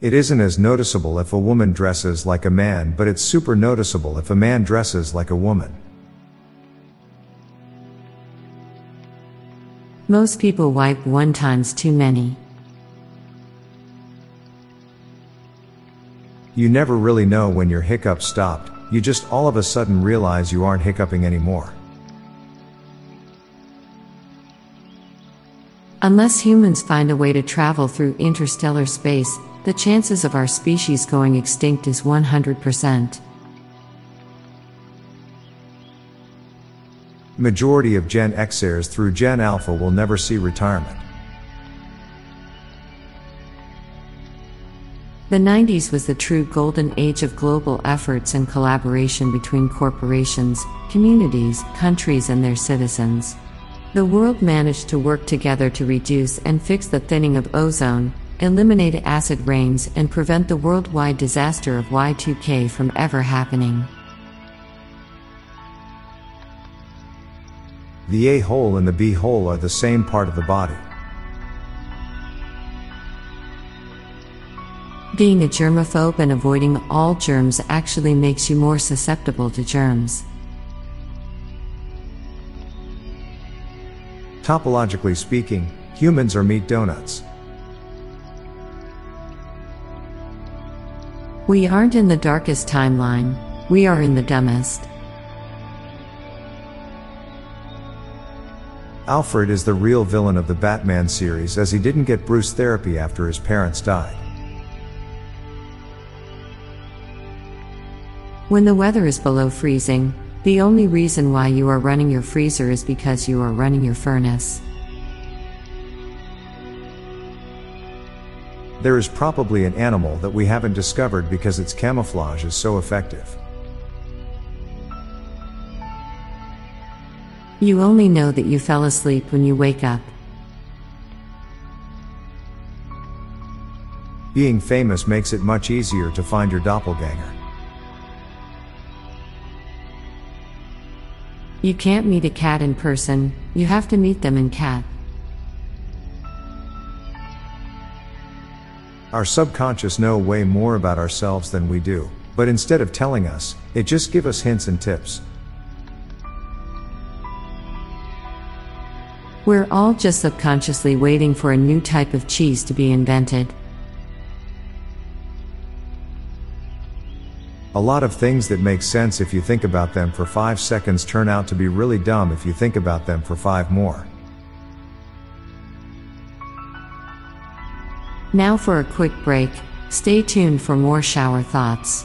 It isn't as noticeable if a woman dresses like a man, but it's super noticeable if a man dresses like a woman. Most people wipe one times too many. You never really know when your hiccup stopped, you just all of a sudden realize you aren't hiccuping anymore. Unless humans find a way to travel through interstellar space, the chances of our species going extinct is 100%. Majority of Gen Xers through Gen Alpha will never see retirement. The 90s was the true golden age of global efforts and collaboration between corporations, communities, countries, and their citizens. The world managed to work together to reduce and fix the thinning of ozone, eliminate acid rains, and prevent the worldwide disaster of Y2K from ever happening. The A hole and the B hole are the same part of the body. Being a germaphobe and avoiding all germs actually makes you more susceptible to germs. Topologically speaking, humans are meat donuts. We aren't in the darkest timeline, we are in the dumbest. Alfred is the real villain of the Batman series as he didn't get Bruce therapy after his parents died. When the weather is below freezing, the only reason why you are running your freezer is because you are running your furnace. There is probably an animal that we haven't discovered because its camouflage is so effective. You only know that you fell asleep when you wake up. Being famous makes it much easier to find your doppelganger. You can't meet a cat in person, you have to meet them in cat. Our subconscious know way more about ourselves than we do, but instead of telling us, it just give us hints and tips. We're all just subconsciously waiting for a new type of cheese to be invented. A lot of things that make sense if you think about them for 5 seconds turn out to be really dumb if you think about them for 5 more. Now for a quick break, stay tuned for more shower thoughts.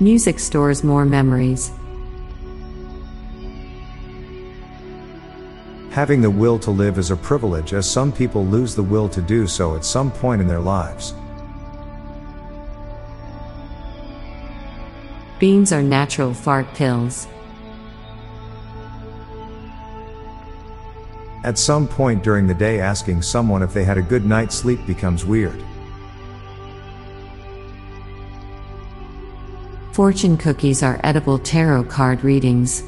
Music stores more memories. Having the will to live is a privilege as some people lose the will to do so at some point in their lives. Beans are natural fart pills. At some point during the day asking someone if they had a good night's sleep becomes weird. Fortune cookies are edible tarot card readings.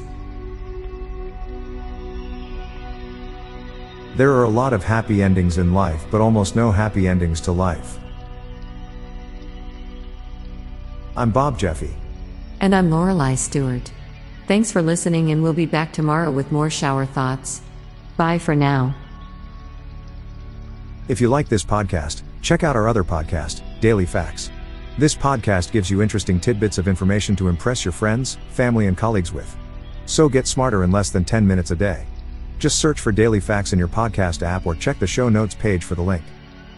There are a lot of happy endings in life but almost no happy endings to life. I'm Bob Jeffy. And I'm Lorelei Stewart. Thanks for listening, and we'll be back tomorrow with more shower thoughts. Bye for now. If you like this podcast, check out our other podcast, Daily Facts. This podcast gives you interesting tidbits of information to impress your friends, family, and colleagues with. So get smarter in less than 10 minutes a day. Just search for Daily Facts in your podcast app or check the show notes page for the link.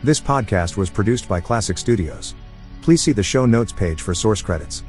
This podcast was produced by Klassic Studios. Please see the show notes page for source credits.